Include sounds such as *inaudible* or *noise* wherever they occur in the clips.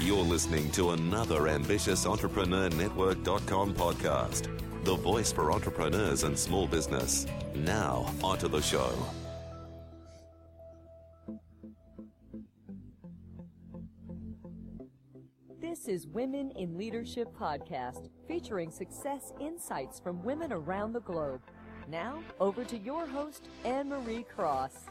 You're listening to another ambitious Entrepreneur Network.com podcast, the voice for entrepreneurs and small business. Now, onto the show. This is Women in Leadership Podcast, featuring success insights from women around the globe. Now, over to your host, Anne Marie Cross.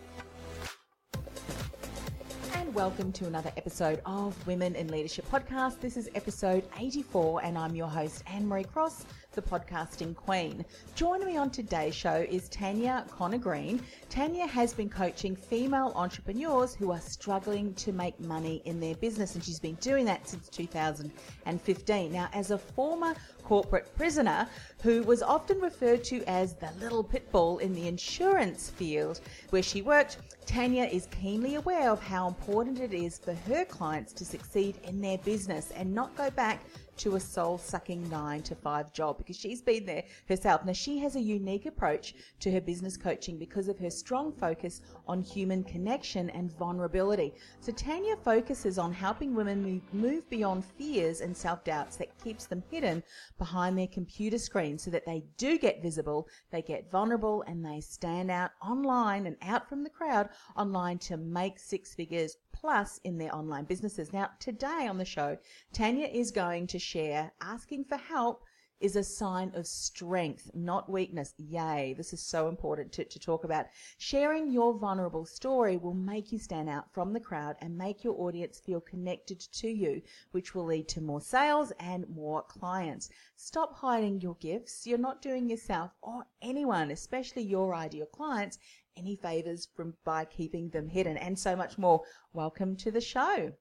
And welcome to another episode of Women in Leadership Podcast. This is episode 84, and I'm your host, Anne Marie Cross, the podcasting queen. Joining me on today's show is Tanya Connor Green. Tanya has been coaching female entrepreneurs who are struggling to make money in their business, and she's been doing that since 2015. Now, as a former corporate prisoner who was often referred to as the little pit bull in the insurance field where she worked, Tanya is keenly aware of how important it is for her clients to succeed in their business and not go back to a soul sucking nine to five job because she's been there herself. Now, she has a unique approach to her business coaching because of her strong focus on human connection and vulnerability. So, Tanya focuses on helping women move, beyond fears and self doubts that keeps them hidden behind their computer screen so that they do get visible, they get vulnerable, and they stand out online and out from the crowd online to make six figures plus in their online businesses. Now, today on the show, Tanya is going to share asking for help is a sign of strength, not weakness. Yay, this is so important to, to talk about. Sharing your vulnerable story will make you stand out from the crowd and make your audience feel connected to you, which will lead to more sales and more clients. Stop hiding your gifts. You're not doing yourself or anyone, especially your ideal clients, any favors from by keeping them hidden and so much more. Welcome to the show.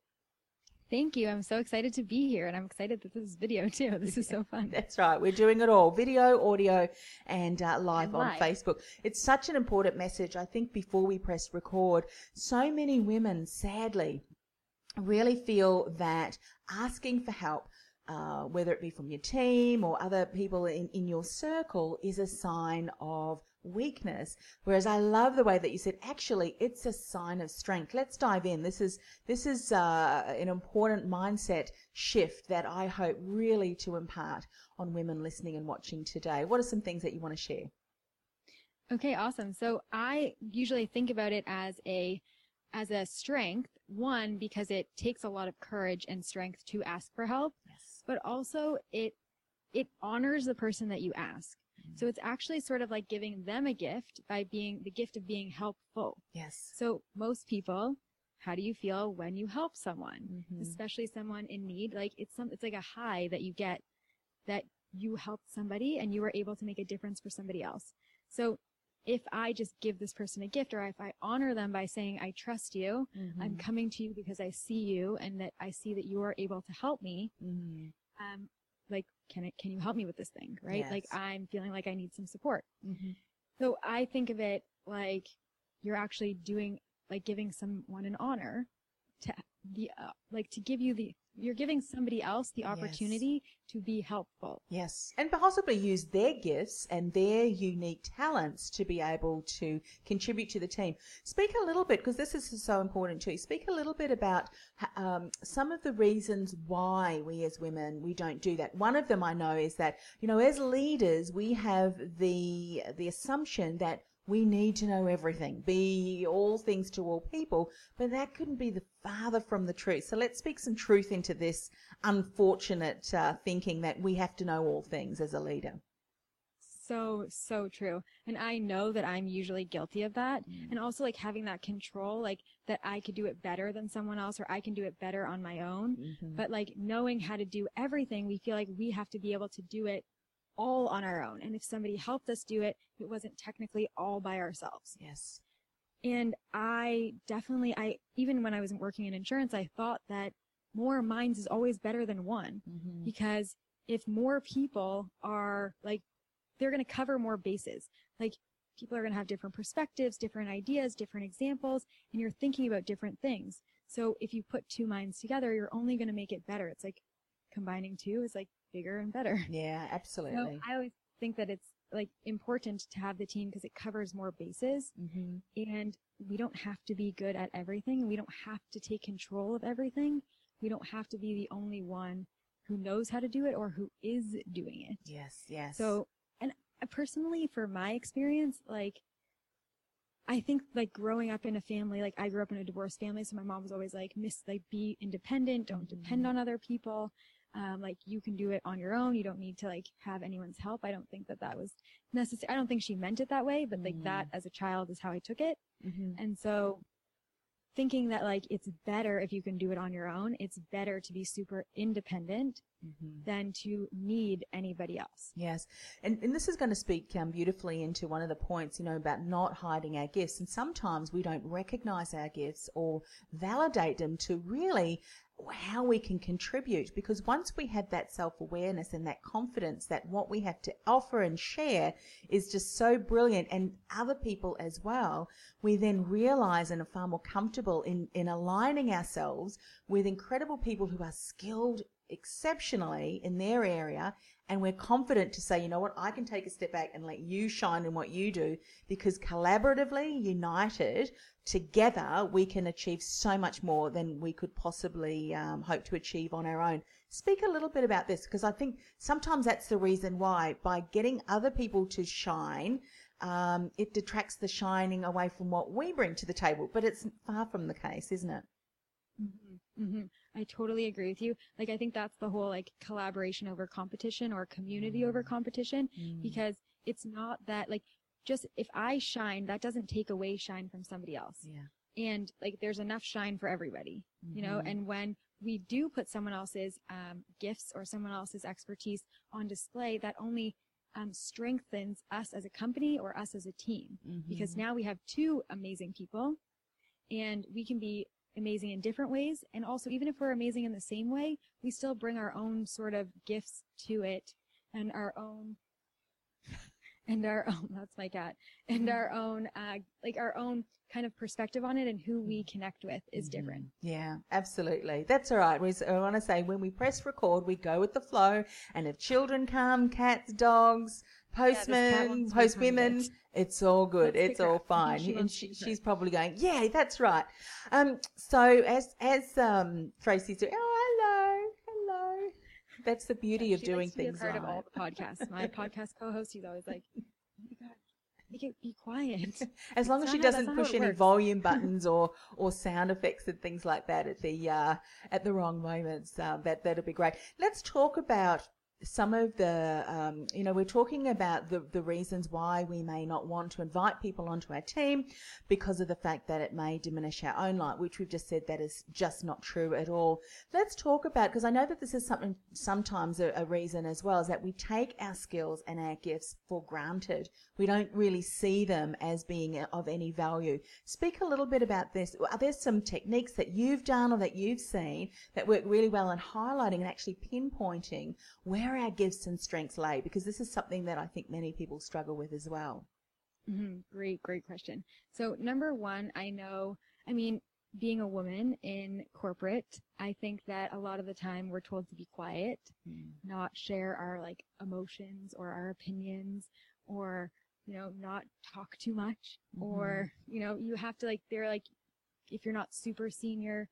Thank you. I'm so excited to be here and I'm excited that this is video too. *laughs* This is so fun. *laughs* That's right. We're doing it all video, audio, and uh, live And on live. Facebook. It's such an important message. I think before we press record, so many women, sadly, really feel that asking for help, uh, whether it be from your team or other people in, in your circle, is a sign of weakness. Whereas I love the way that you said, actually, it's a sign of strength. Let's dive in. This is this is uh, an important mindset shift that I hope really to impart on women listening and watching today. What are some things that you want to share? Okay, awesome. So I usually think about it as a as a strength, one because it takes a lot of courage and strength to ask for help, Yes. but also it it honors the person that you ask. So it's actually sort of like giving them a gift by being the gift of being helpful. Yes. So most people, how do you feel when you help someone? Mhm. especially someone in need. Like it's some, it's like a high that you get that you helped somebody and you were able to make a difference for somebody else. So if I just give this person a gift or if I honor them by saying, I trust you, I'm Mhm. coming to you because I see you and that I see that you are able to help me. Mhm. Um, like, can it, can you help me with this thing? Right? Like I'm feeling like I need some support. Mhm. So I think of it like you're actually doing, like giving someone an honor to the, uh, like to give you the, you're giving somebody else the Yes. opportunity to be helpful. Yes, and possibly use their gifts and their unique talents to be able to contribute to the team. Speak a little bit, because this is so important too. Speak a little bit about um, some of the reasons why we as women we don't do that. One of them I know is that you know as leaders we have the the assumption that we need to know everything, be all things to all people, but that couldn't be the farther from the truth. So let's speak some truth into this unfortunate uh, thinking that we have to know all things as a leader. So, so true. And I know that I'm usually guilty of that. And also like having that control, like that I could do it better than someone else or I can do it better on my own. Mm-hmm. But like knowing how to do everything, we feel like we have to be able to do it all on our own. And if somebody helped us do it, it wasn't technically all by ourselves. Yes. And I definitely, I, even when I wasn't working in insurance, I thought that more minds is always better than one Mm-hmm. because if more people are like they're going to cover more bases like people are going to have different perspectives different ideas different examples and you're thinking about different things so if you put two minds together you're only going to make it better it's like combining two is like bigger and better *laughs* Yeah, so absolutely. i always think that it's like important to have the team because it covers more bases mm-hmm. and we don't have to be good at everything. We don't have to take control of everything. We don't have to be the only one who knows how to do it or who is doing it. Yes, yes. So, and personally, for my experience, like, I think like growing up in a family, like I grew up in a divorced family, so my mom was always like, miss, like be independent, don't depend on other people. Um, like you can do it on your own. You don't need to like have anyone's help. I don't think that that was necessary. I don't think she meant it that way, but like that as a child is how I took it. Mhm. And so thinking that like it's better if you can do it on your own, it's better to be super independent Mhm. than to need anybody else. Yes, and, and this is going to speak um, beautifully into one of the points, you know, about not hiding our gifts. And sometimes we don't recognize our gifts or validate them to really how we can contribute. Because once we have that self awareness and that confidence that what we have to offer and share is just so brilliant, and other people as well, we then realize and are far more comfortable in, in aligning ourselves with incredible people who are skilled exceptionally in their area and we're confident to say, you know what, I can take a step back and let you shine in what you do because collaboratively, united, together, we can achieve so much more than we could possibly um, hope to achieve on our own. Speak a little bit about this because I think sometimes that's the reason why by getting other people to shine, um, it detracts the shining away from what we bring to the table. But it's far from the case, isn't it? hmm I totally agree with you. Like, I think that's the whole like collaboration over competition or community over competition because it's not that like just if I shine, that doesn't take away shine from somebody else. Yeah. And like, there's enough shine for everybody, you know, and when we do put someone else's um, gifts or someone else's expertise on display, that only um, strengthens us as a company or us as a team because now we have two amazing people and we can be amazing in different ways. And also, even if we're amazing in the same way, we still bring our own sort of gifts to it and our own. And our own, *laughs* that's my cat, and our own, uh, like our own kind of perspective on it and who we connect with is different. Yeah, absolutely. That's all right. We, I want to say when we press record, we go with the flow. And if children come, cats, dogs, postmen, be postwomen, it's all good. Let's it's all *laughs* fine. She and she, she's probably going, yeah, that's right. Um, so as as um, Tracy's doing, oh. That's the beauty of She doing likes to be a things part of all the podcasts. My *laughs* podcast co-host, he's always like, "Oh my god, make it be quiet." *laughs* As long as she doesn't that's not how push any works. volume *laughs* buttons or or sound effects and things like that at the uh, at the wrong moments, um, that that'll be great. Let's talk about some of the um, you know we're talking about the the reasons why we may not want to invite people onto our team because of the fact that it may diminish our own light, which we've just said that is just not true at all. Let's talk about because I know that this is something sometimes a, a reason as well is that we take our skills and our gifts for granted. We don't really see them as being of any value. Speak a little bit about this. Are there some techniques that you've done or that you've seen that work really well in highlighting and actually pinpointing where our gifts and strengths lay? Because this is something that I think many people struggle with as well. hmm Great, great question. So number one, I know, I mean, being a woman in corporate, I think that a lot of the time we're told to be quiet, not share our like emotions or our opinions or, you know, not talk too much or, you know, you have to like, they're like, if you're not super senior,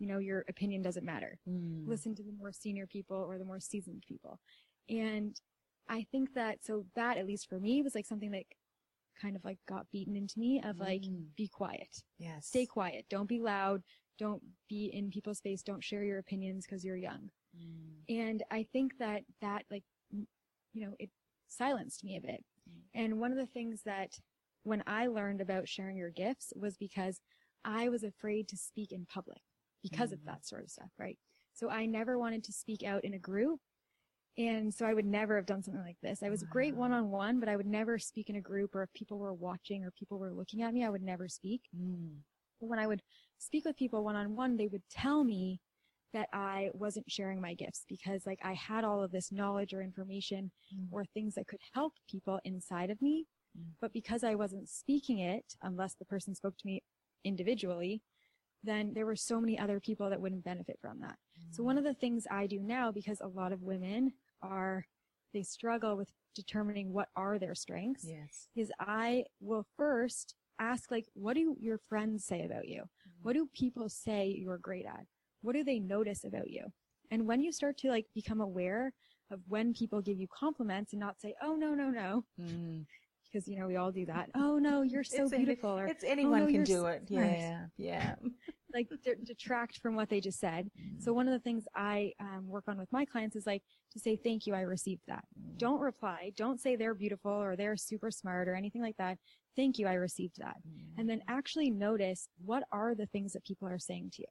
you know, your opinion doesn't matter. Mm. Listen to the more senior people or the more seasoned people. And I think that, so that at least for me was like something that kind of like got beaten into me of like, mm. be quiet Yes. stay quiet. Don't be loud. Don't be in people's face. Don't share your opinions because you're young. Mm. And I think that that like, you know, it silenced me a bit. And one of the things that when I learned about sharing your gifts was because I was afraid to speak in public because of that sort of stuff, right? So I never wanted to speak out in a group. And so I would never have done something like this. I was great one on one, but I would never speak in a group or if people were watching or people were looking at me, I would never speak. But when I would speak with people one on one, they would tell me that I wasn't sharing my gifts because like I had all of this knowledge or information Mm. or things that could help people inside of me. Mm. But because I wasn't speaking it, unless the person spoke to me individually, then there were so many other people that wouldn't benefit from that. So one of the things I do now, because a lot of women are, they struggle with determining what are their strengths, Yes. is I will first ask like, what do your friends say about you? Mm-hmm. What do people say you're great at? What do they notice about you? And when you start to like become aware of when people give you compliments and not say, oh no, no, no, Mm. because you know, we all do that. Oh no, you're *laughs* so It's any- beautiful. or, It's "Oh, anyone no, can do it. smart." Yeah. Yeah. Like de- detract from what they just said. So one of the things I um, work on with my clients is like to say thank you, I received that. Don't reply. Don't say they're beautiful or they're super smart or anything like that. Thank you, I received that. And then actually notice what are the things that people are saying to you.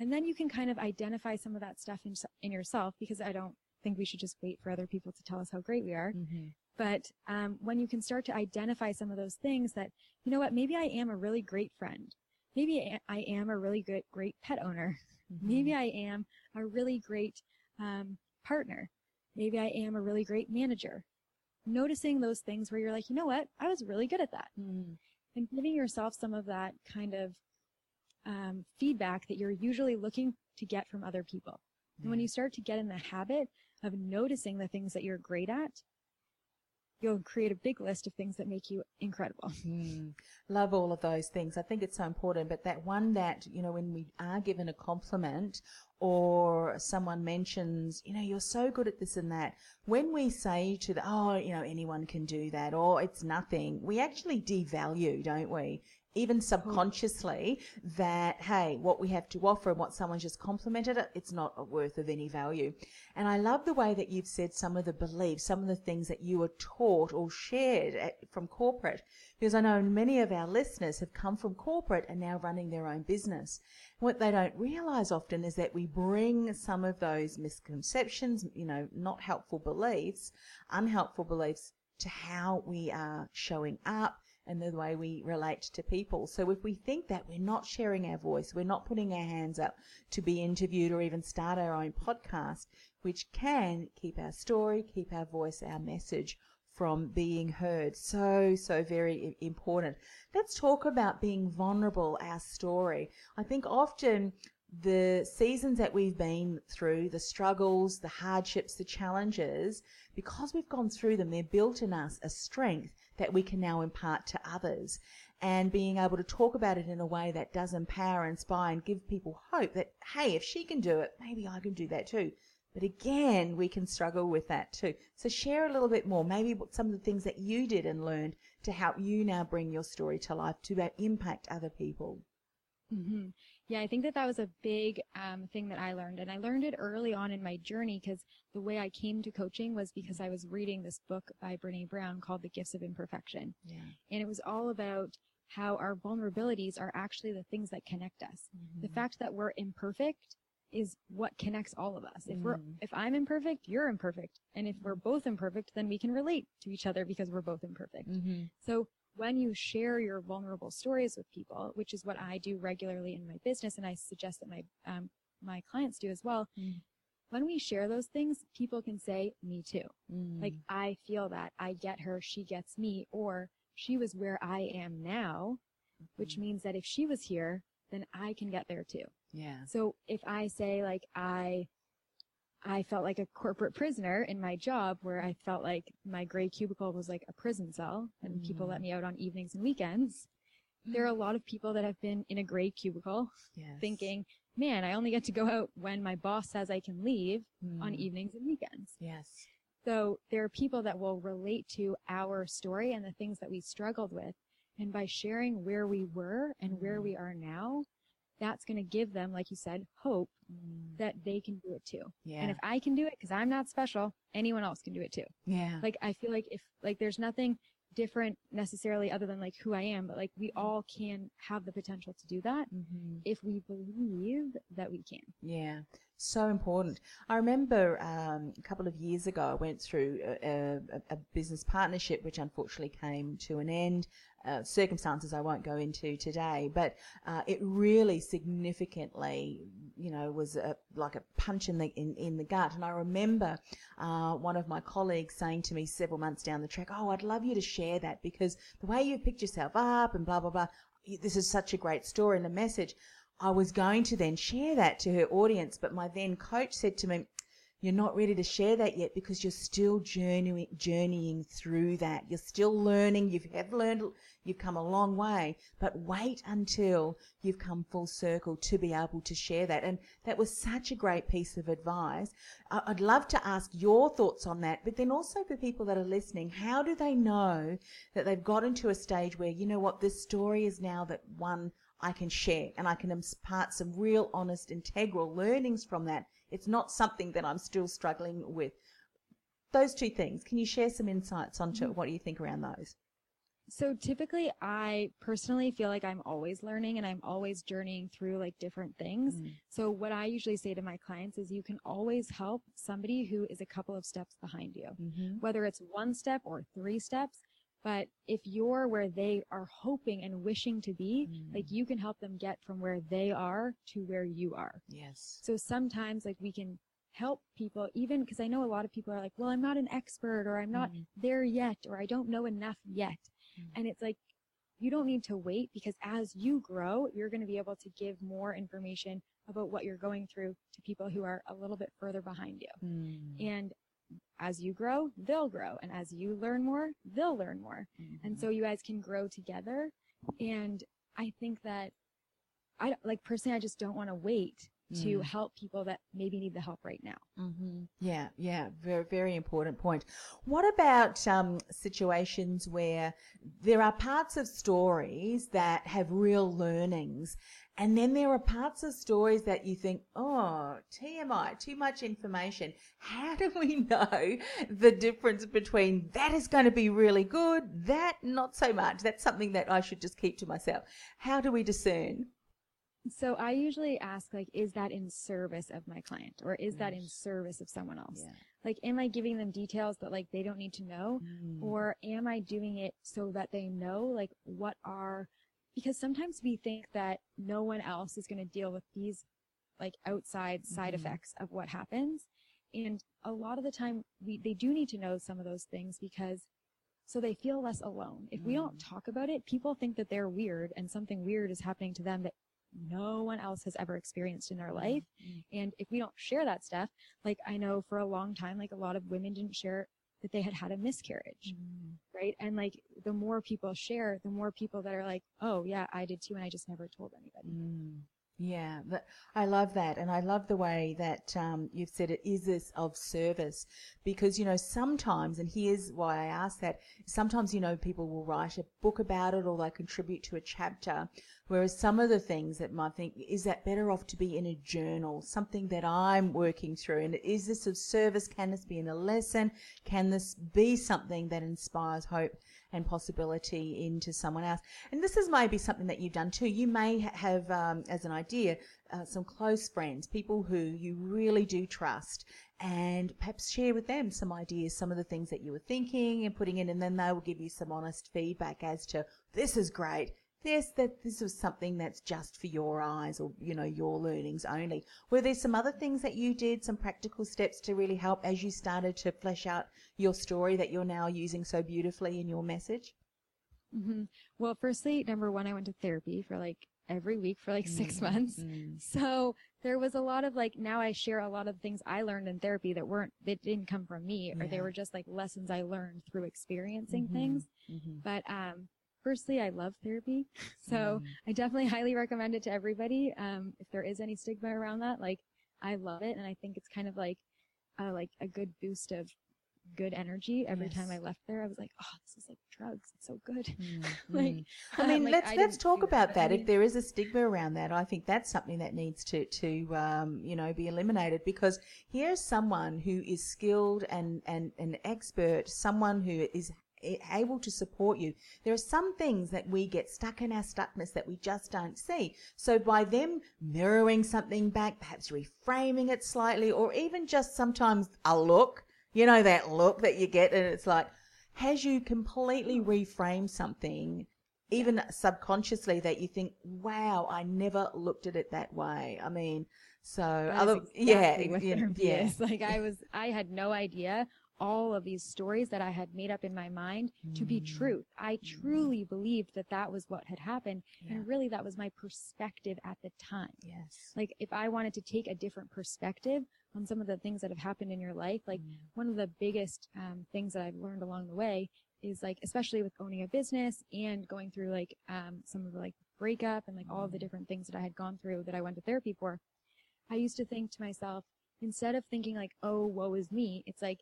And then you can kind of identify some of that stuff in, in yourself because I don't think we should just wait for other people to tell us how great we are. Mm-hmm. But um, when you can start to identify some of those things that, you know what, maybe I am a really great friend. Maybe I- am a really good, great pet owner. Maybe I am a really great um, partner. Maybe I am a really great manager. Noticing those things where you're like, you know what, I was really good at that. Mm. And giving yourself some of that kind of um, feedback that you're usually looking to get from other people. And when you start to get in the habit of noticing the things that you're great at, you'll create a big list of things that make you incredible. Mm. Love all of those things. I think it's so important. But that one that, you know, when we are given a compliment or someone mentions, you know, you're so good at this and that, when we say to the, oh, you know, anyone can do that or it's nothing, we actually devalue, don't we? Even subconsciously, that hey, what we have to offer and what someone just complimented it, it's not worth of any value. And I love the way that you've said some of the beliefs, some of the things that you were taught or shared at, from corporate, because I know many of our listeners have come from corporate and now running their own business. What they don't realize often is that we bring some of those misconceptions, you know, not helpful beliefs, unhelpful beliefs to how we are showing up and the way we relate to people. So if we think that we're not sharing our voice, we're not putting our hands up to be interviewed or even start our own podcast, which can keep our story, keep our voice, our message from being heard. So, so very important. Let's talk about being vulnerable, our story. I think often the seasons that we've been through, the struggles, the hardships, the challenges, because we've gone through them, they're built in us a strength that we can now impart to others. And being able to talk about it in a way that does empower, inspire, and give people hope that, hey, if she can do it, maybe I can do that too. But again, we can struggle with that too. So share a little bit more, maybe some of the things that you did and learned to help you now bring your story to life to impact other people. hmm Yeah, I think that that was a big um, thing that I learned. And I learned it early on in my journey because the way I came to coaching was because I was reading this book by Brene Brown called The Gifts of Imperfection. Yeah. And it was all about how our vulnerabilities are actually the things that connect us. The fact that we're imperfect is what connects all of us. If we're, if I'm imperfect, you're imperfect. And if we're both imperfect, then we can relate to each other because we're both imperfect. Mm-hmm. So when you share your vulnerable stories with people, which is what I do regularly in my business, and I suggest that my um, my clients do as well, Mm. when we share those things, people can say, "Me too." Mm. Like I feel that, I get her, she gets me, or she was where I am now, which means that if she was here, then I can get there too. yeah. So if I say like I I felt like a corporate prisoner in my job where I felt like my gray cubicle was like a prison cell and people let mm. me out on evenings and weekends. There are a mm. lot of people that have been in a gray cubicle Yes. thinking, man, I only get to go out when my boss says I can leave on Mm. evenings and weekends. Yes. So there are people that will relate to our story and the things that we struggled with. And by sharing where we were and where mm. we are now, that's going to give them, like you said, hope that they can do it too. Yeah. And if I can do it, because I'm not special, anyone else can do it too. yeah. Like I feel like if like there's nothing different necessarily other than like who I am, but like we all can have the potential to do that mm-hmm. if we believe that we can. Yeah, so important. I remember um, a couple of years ago, I went through a, a, a business partnership, which unfortunately came to an end. Uh, circumstances I won't go into today, but uh, it really significantly you know, was a, like a punch in the in, in the gut. And I remember uh, one of my colleagues saying to me several months down the track, "Oh, I'd love you to share that because the way you picked yourself up and blah blah blah. This is such a great story and a message." I was going to then share that to her audience, but my then coach said to me, you're not ready to share that yet because you're still journeying, journeying through that. You're still learning. You have learned, you've come a long way, but wait until you've come full circle to be able to share that. And that was such a great piece of advice. I'd love to ask your thoughts on that, but then also for people that are listening, how do they know that they've gotten to a stage where, you know what, this story is now that one I can share and I can impart some real honest, integral learnings from that it's not something that I'm still struggling with. Those two things. Can you share some insights onto mm-hmm. what do you think around those? So typically I personally feel like I'm always learning and I'm always journeying through like different things. Mm. So what I usually say to my clients is you can always help somebody who is a couple of steps behind you, mm-hmm. whether it's one step or three steps. But if you're where they are hoping and wishing to be, mm. like you can help them get from where they are to where you are. Yes. So sometimes like we can help people even because I know a lot of people are like, well, I'm not an expert or I'm not mm. there yet or I don't know enough yet. Mm. And it's like, you don't need to wait because as you grow, you're going to be able to give more information about what you're going through to people who are a little bit further behind you. Mm. And as you grow, they'll grow. And as you learn more, they'll learn more. Mm-hmm. And so you guys can grow together. And I think that I like personally, I just don't want to wait to mm. help people that maybe need the help right now. Mm-hmm. Yeah, yeah, very, very important point. What about um, situations where there are parts of stories that have real learnings and then there are parts of stories that you think, oh, TMI, too much information. How *laughs* do we know the difference between that is going to be really good, that not so much? That's something that I should just keep to myself. How do we discern? So I usually ask, like, is that in service of my client or is that in service of someone else? Yeah. Like, am I giving them details that like they don't need to know? Mm. Or am I doing it so that they know, like, what are because sometimes we think that no one else is going to deal with these like outside side mm-hmm. effects of what happens. And a lot of the time we, they do need to know some of those things because so they feel less alone. If mm. we don't mm. talk about it, people think that they're weird and something weird is happening to them that no one else has ever experienced in their mm, life. Mm. And if we don't share that stuff, like I know for a long time, like a lot of women didn't share that they had had a miscarriage, mm. right? And like the more people share, the more people that are like, oh yeah, I did too, and I just never told anybody. Mm. Yeah, I love that, and I love the way that um, you've said it is this of service, because you know sometimes, and here's why I ask that. Sometimes you know people will write a book about it, or they contribute to a chapter, whereas some of the things that might think is that better off to be in a journal, something that I'm working through, and is this of service? Can this be in a lesson? Can this be something that inspires hope? and possibility into someone else. And this is maybe something that you've done too. You may have, um, as an idea, uh, some close friends, people who you really do trust, and perhaps share with them some ideas, some of the things that you were thinking and putting in, and then they will give you some honest feedback as to this is great, this that this was something that's just for your eyes or you know your learnings only were there some other things that you did some practical steps to really help as you started to flesh out your story that you're now using so beautifully in your message mm-hmm. well firstly number one i went to therapy for like every week for like 6 mm-hmm. months mm. so there was a lot of like now i share a lot of things i learned in therapy that weren't that didn't come from me or they were just like lessons i learned through experiencing mm-hmm. things mm-hmm. but um firstly, I love therapy. So mm. I definitely highly recommend it to everybody. Um, if there is any stigma around that, like I love it. And I think it's kind of like, uh, like a good boost of good energy every yes. time I left there. I was like, oh, this is like drugs. It's so good. *laughs* Mm, like. I mean, like, let's I let's talk about that. that. If there is a stigma around that, I think that's something that needs to to um, you know be eliminated because here's someone who is skilled and and an expert, someone who is able to support you. There are some things that we get stuck in our stuckness that we just don't see. So by them mirroring something back, perhaps reframing it slightly, or even just sometimes a look, you know, that look that you get and it's like, has you completely reframed something even subconsciously that you think, wow, I never looked at it that way. I mean, So other, exactly yeah, yeah, is. Like I was, I had no idea all of these stories that I had made up in my mind to be Mm. truth. I truly believed that that was what had happened, Yeah. and really that was my perspective at the time. Yes. Like if I wanted to take a different perspective on some of the things that have happened in your life, like Mm. one of the biggest um, things that I've learned along the way is like, especially with owning a business and going through like um, some of the like breakup and like all of the different things that I had gone through that I went to therapy for. I used to think to myself, instead of thinking like, oh, woe is me, it's like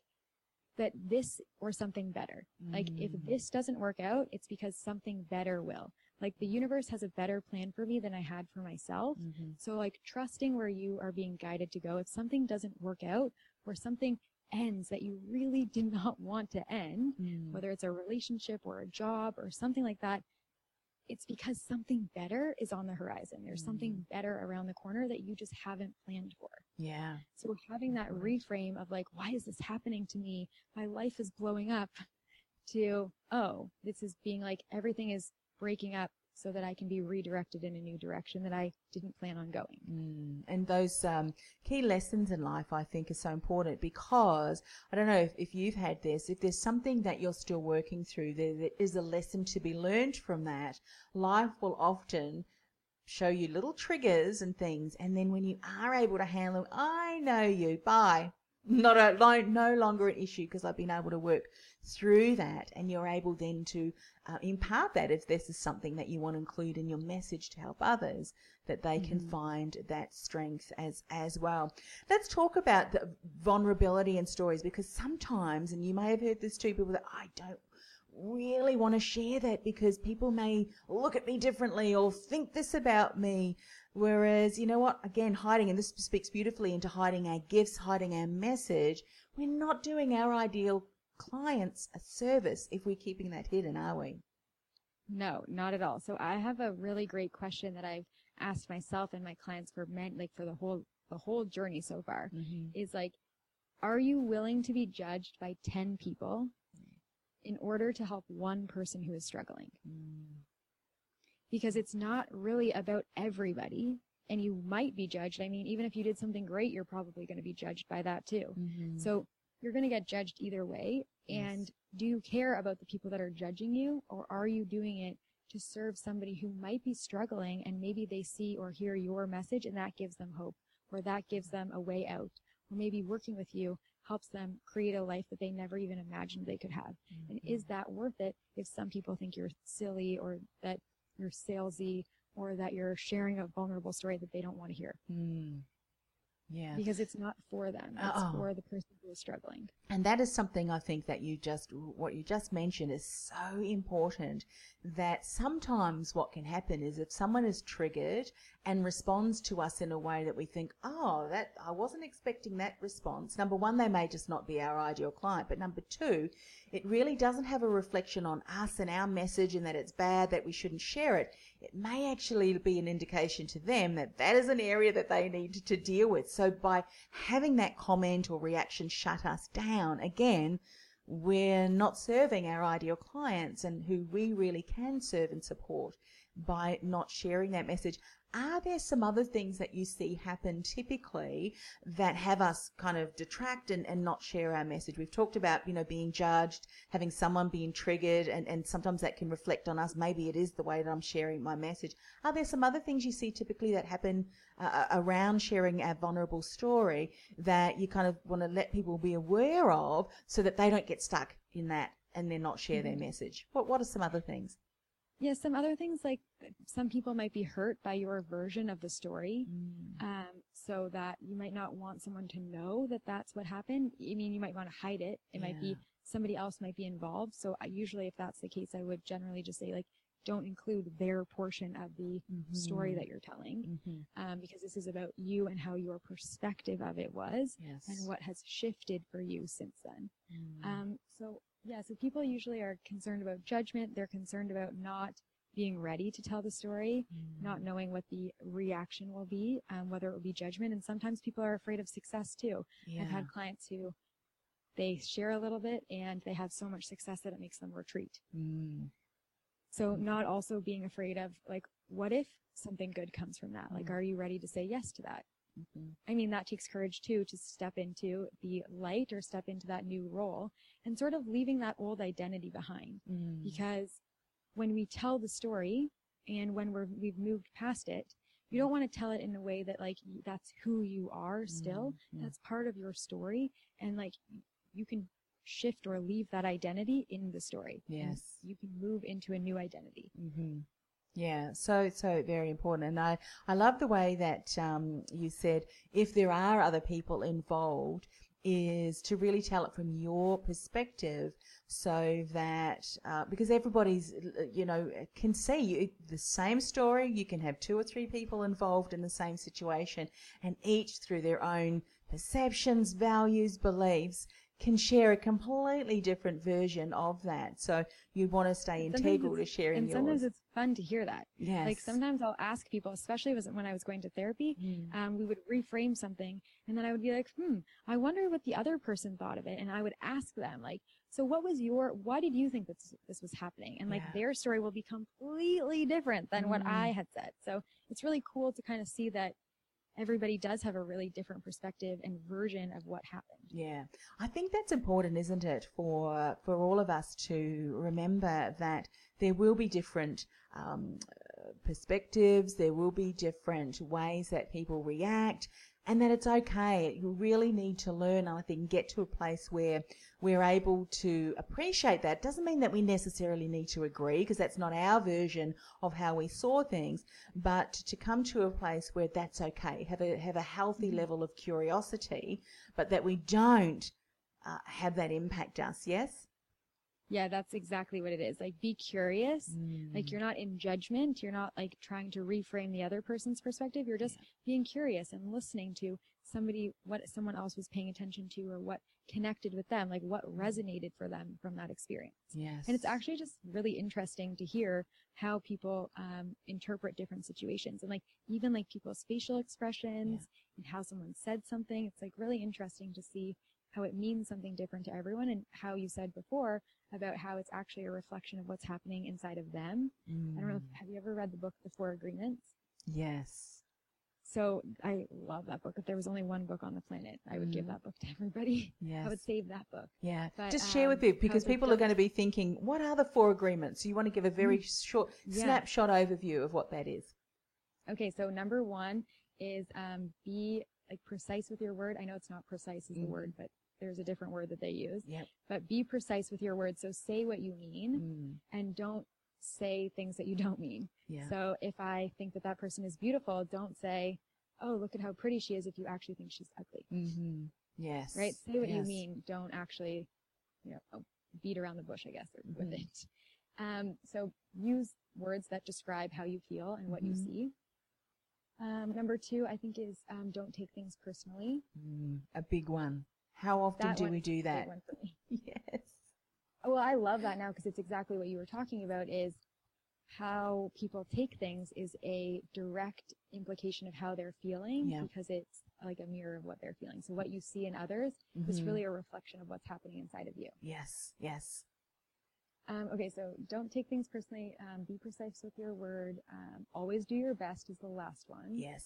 that this or something better. Like if Mm. this doesn't work out, it's because something better will. Like the universe has a better plan for me than I had for myself. Mhm. So like trusting where you are being guided to go. If something doesn't work out or something ends that you really did *laughs* not want to end, Mm. whether it's a relationship or a job or something like that, it's because something better is on the horizon. There's something mm. better around the corner that you just haven't planned for. Yeah. So having that reframe of like, why is this happening to me? My life is blowing up *laughs* to, oh, this is being like everything is breaking up so that I can be redirected in a new direction that I didn't plan on going. Mm, and those um, key lessons in life, I think, are so important because I don't know if, if you've had this. If there's something that you're still working through, there, there is a lesson to be learned from that. Life will often show you little triggers and things, and then when you are able to handle, them, I know you. Bye. Not a no, no longer an issue because I've been able to work through that, and you're able then to uh, impart that if this is something that you want to include in your message to help others that they can find that strength as as well. Let's talk about the vulnerability and stories because sometimes and you may have heard this too people that i don't really want to share that because people may look at me differently or think this about me whereas you know what? Again hiding and this speaks beautifully into hiding our gifts hiding our message. We're not doing our ideal clients a service if we're keeping that hidden are we? No, not at all. So I have a really great question that I've asked myself and my clients for men, like for the whole, the whole journey so far. Mm-hmm. Is like, are you willing to be judged by 10 people in order to help one person who is struggling? Mm. Because it's not really about everybody and you might be judged. I mean, even if you did something great, you're probably going to be judged by that too. Mm-hmm. So you're going to get judged either way. And do you care about the people that are judging you or are you doing it to serve somebody who might be struggling and maybe they see or hear your message and that gives them hope or that gives them a way out or maybe working with you helps them create a life that they never even imagined they could have. And mm-hmm. is that worth it if some people think you're silly or that you're salesy or that you're sharing a vulnerable story that they don't want to hear Mm. Yeah. because it's not for them. It's Uh-uh. for the person who is struggling. And that is something I think that you just, what you just mentioned is so important that sometimes what can happen is if someone is triggered and responds to us in a way that we think, oh, that, I wasn't expecting that response. Number one, they may just not be our ideal client. But number two, it really doesn't have a reflection on us and our message and that it's bad, that we shouldn't share it. It may actually be an indication to them that that is an area that they need to deal with. So by having that comment or reaction shut us down, again, we're not serving our ideal clients and who we really can serve and support by not sharing that message. Are there some other things that you see happen typically that have us kind of detract and, and not share our message? We've talked about, you know, being judged, having someone being triggered, and, and sometimes that can reflect on us. Maybe it is the way that I'm sharing my message. Are there some other things you see typically that happen uh, around sharing our vulnerable story that you kind of want to let people be aware of so that they don't get stuck in that and then not share their message? What, what are some other things? Yeah, some other things like some people might be hurt by your version of the story. Um, so that you might not want someone to know that that's what happened. I mean, you might want to hide it. It might be somebody else might be involved. So I, usually if that's the case, I would generally just say like, don't include their portion of the story that you're telling. Um, because this is about you and how your perspective of it was Yes. and what has shifted for you since then. Um, so yeah, so people usually are concerned about judgment. They're concerned about not being ready to tell the story, not knowing what the reaction will be, um, whether it will be judgment. And sometimes people are afraid of success too. I've had clients who they share a little bit and they have so much success that it makes them retreat. Mm. So not also being afraid of like, what if something good comes from that? Like, are you ready to say yes to that? I mean, that takes courage too to step into the light or step into that new role and sort of leaving that old identity behind. Mm. Because when we tell the story and when we're, we've moved past it, you don't want to tell it in a way that like that's who you are still. Mm, mm. That's part of your story. And like you can shift or leave that identity in the story. Yes. You can move into a new identity. hmm Yeah, so so very important, and I I love the way that um, you said if there are other people involved, is to really tell it from your perspective, so that uh, because everybody's uh, you know can see the same story, you can have two or three people involved in the same situation, and each through their own perceptions, values, beliefs. Can share a completely different version of that. So you want to stay integral to sharing And yours. sometimes it's fun to hear that. Yes. Like sometimes I'll ask people, especially when I was going to therapy, Mm. um, we would reframe something and then I would be like, hmm, I wonder what the other person thought of it. And I would ask them like, so what was your, why did you think this, this was happening? And like Yeah. their story will be completely different than what I Mm. had said. So it's really cool to kind of see that everybody does have a really different perspective and version of what happened. Yeah, I think that's important, isn't it, for for all of us to remember that there will be different um, perspectives, there will be different ways that people react, and that it's okay. You really need to learn, I think, get to a place where we're able to appreciate that. Doesn't mean that we necessarily need to agree, because that's not our version of how we saw things, but to come to a place where that's okay. Have a have a healthy level of curiosity, but that we don't uh, have that impact us. Yes. Yeah, that's exactly what it is. Like be curious. Like you're not in judgment. You're not like trying to reframe the other person's perspective. You're just being curious and listening to somebody, what someone else was paying attention to or what connected with them, like what resonated for them from that experience. Yes. And it's actually just really interesting to hear how people um, interpret different situations and like even like people's facial expressions and how someone said something. It's like really interesting to see how it means something different to everyone and how you said before about how it's actually a reflection of what's happening inside of them. I don't know. If, Mm. have you ever read the book The Four Agreements? Yes. So I love that book. If there was only one book on the planet, I would give Mm. that book to everybody. Yes. I would save that book. Yeah. But, Just share with um, you how because people are going to be thinking, what are the four agreements? So you want to give a very short Yeah. snapshot overview of what that is. Okay, so number one is um, be like precise with your word. I know it's not precise is the Mhm. word, but there's a different word that they use. Yep. But be precise with your words. So say what you mean Mm. and don't say things that you don't mean. Yeah. So if I think that that person is beautiful, don't say, "Oh, look at how pretty she is." If you actually think she's ugly, hmm Yes. right? Say what you mean. Don't actually, you know, oh, beat around the bush, I guess, or with it. Um, so use words that describe how you feel and what you Mhm. see. Um, number two, I think is um, don't take things personally. Mm, a big one. How often That do we do that? one for me. *laughs* Yes. Well, I love that now because it's exactly what you were talking about. Is how people take things is a direct implication of how they're feeling Yeah. because it's like a mirror of what they're feeling. So what you see in others is Mhm. really a reflection of what's happening inside of you. Yes. Yes. Um, okay, so don't take things personally. Um, be precise with your word. Um, always do your best is the last one. Yes.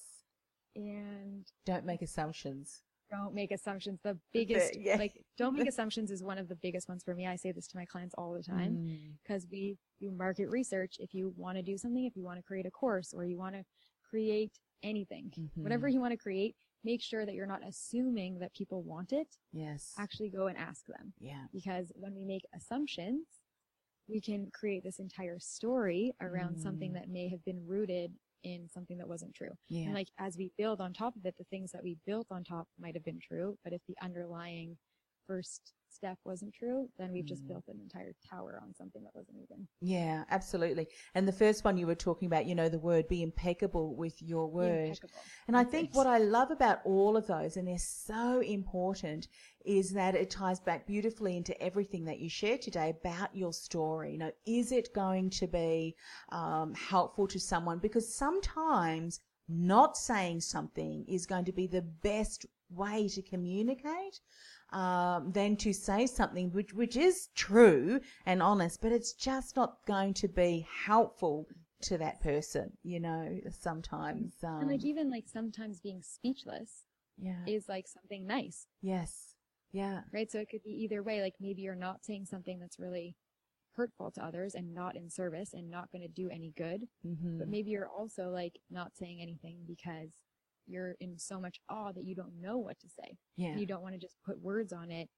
And Don't make assumptions. don't make assumptions. The biggest, yeah. like, don't make *laughs* assumptions is one of the biggest ones for me. I say this to my clients all the time Mm. because we do market research. If you want to do something, if you want to create a course or you want to create anything, Mhm. whatever you want to create, make sure that you're not assuming that people want it. Yes. Actually go and ask them. Yeah. because when we make assumptions, we can create this entire story around something Mm. that may have been rooted in something that wasn't true. Yeah. And like as we build on top of it, the things that we built on top might have been true, but if the underlying first step wasn't true, then we've just Mm. built an entire tower on something that wasn't even. Yeah, absolutely. And the first one you were talking about, you know, the word be impeccable with your word. And I think what I love about all of those, and they're so important, is that it ties back beautifully into everything that you shared today about your story. You know, is it going to be um, helpful to someone? Because sometimes not saying something is going to be the best way to communicate um, than to say something which, which is true and honest, but it's just not going to be helpful to that person, you know, sometimes. Um, and like even like sometimes being speechless yeah. is like something nice, yes. Yeah. right? So it could be either way. Like maybe you're not saying something that's really hurtful to others and not in service and not going to do any good. Mm-hmm. But maybe you're also like not saying anything because you're in so much awe that you don't know what to say. Yeah. And you don't want to just put words on it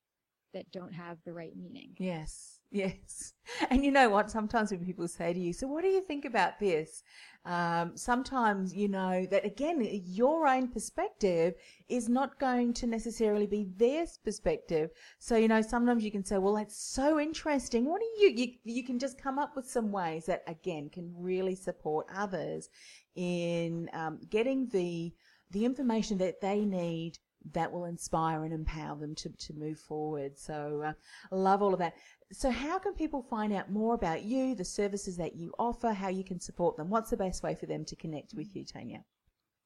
that don't have the right meaning. Yes, yes. And you know what? Sometimes when people say to you, So, what do you think about this? Um, sometimes you know that again, your own perspective is not going to necessarily be their perspective. So, you know, sometimes you can say, Well, that's so interesting. What do you, you, you can just come up with some ways that again can really support others in um, getting the, the information that they need that will inspire and empower them to, to move forward. So, uh, love all of that. So, how can people find out more about you, the services that you offer, how you can support them? What's the best way for them to connect with you, Tanya?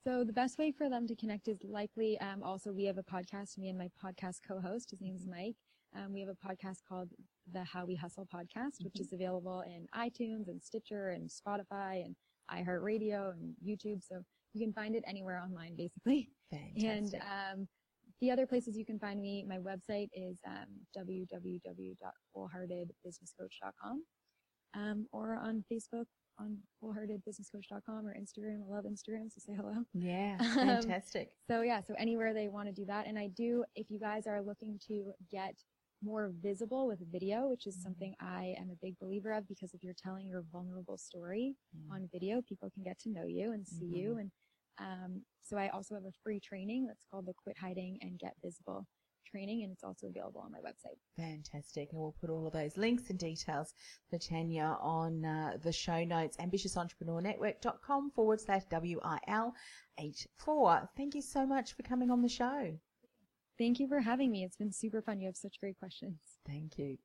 So the best way for them to connect is likely um, also we have a podcast. Me and my podcast co-host, his name's Mike. Um, we have a podcast called the How We Hustle podcast, which is available in iTunes and Stitcher and Spotify and iHeartRadio and YouTube. So you can find it anywhere online, basically. And Fantastic. um, the other places you can find me, my website is um, www.wholeheartedbusinesscoach.com um, or on Facebook on wholeheartedbusinesscoach.com or Instagram. I love Instagram, so say hello. yeah, *laughs* um, fantastic. So yeah, so anywhere they want to do that. And I do, if you guys are looking to get more visible with video, which is something I am a big believer of because if you're telling your vulnerable story on video, people can get to know you and see you. And um, so I also have a free training that's called the Quit Hiding and Get Visible training, and it's also available on my website. Fantastic. And we'll put all of those links and details for Tanya on uh, the show notes, ambitiousentrepreneurnetwork.com forward slash WIL84. Thank you so much for coming on the show. Thank you for having me. It's been super fun. You have such great questions. Thank you.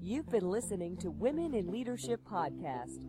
You've been listening to Women in Leadership Podcast,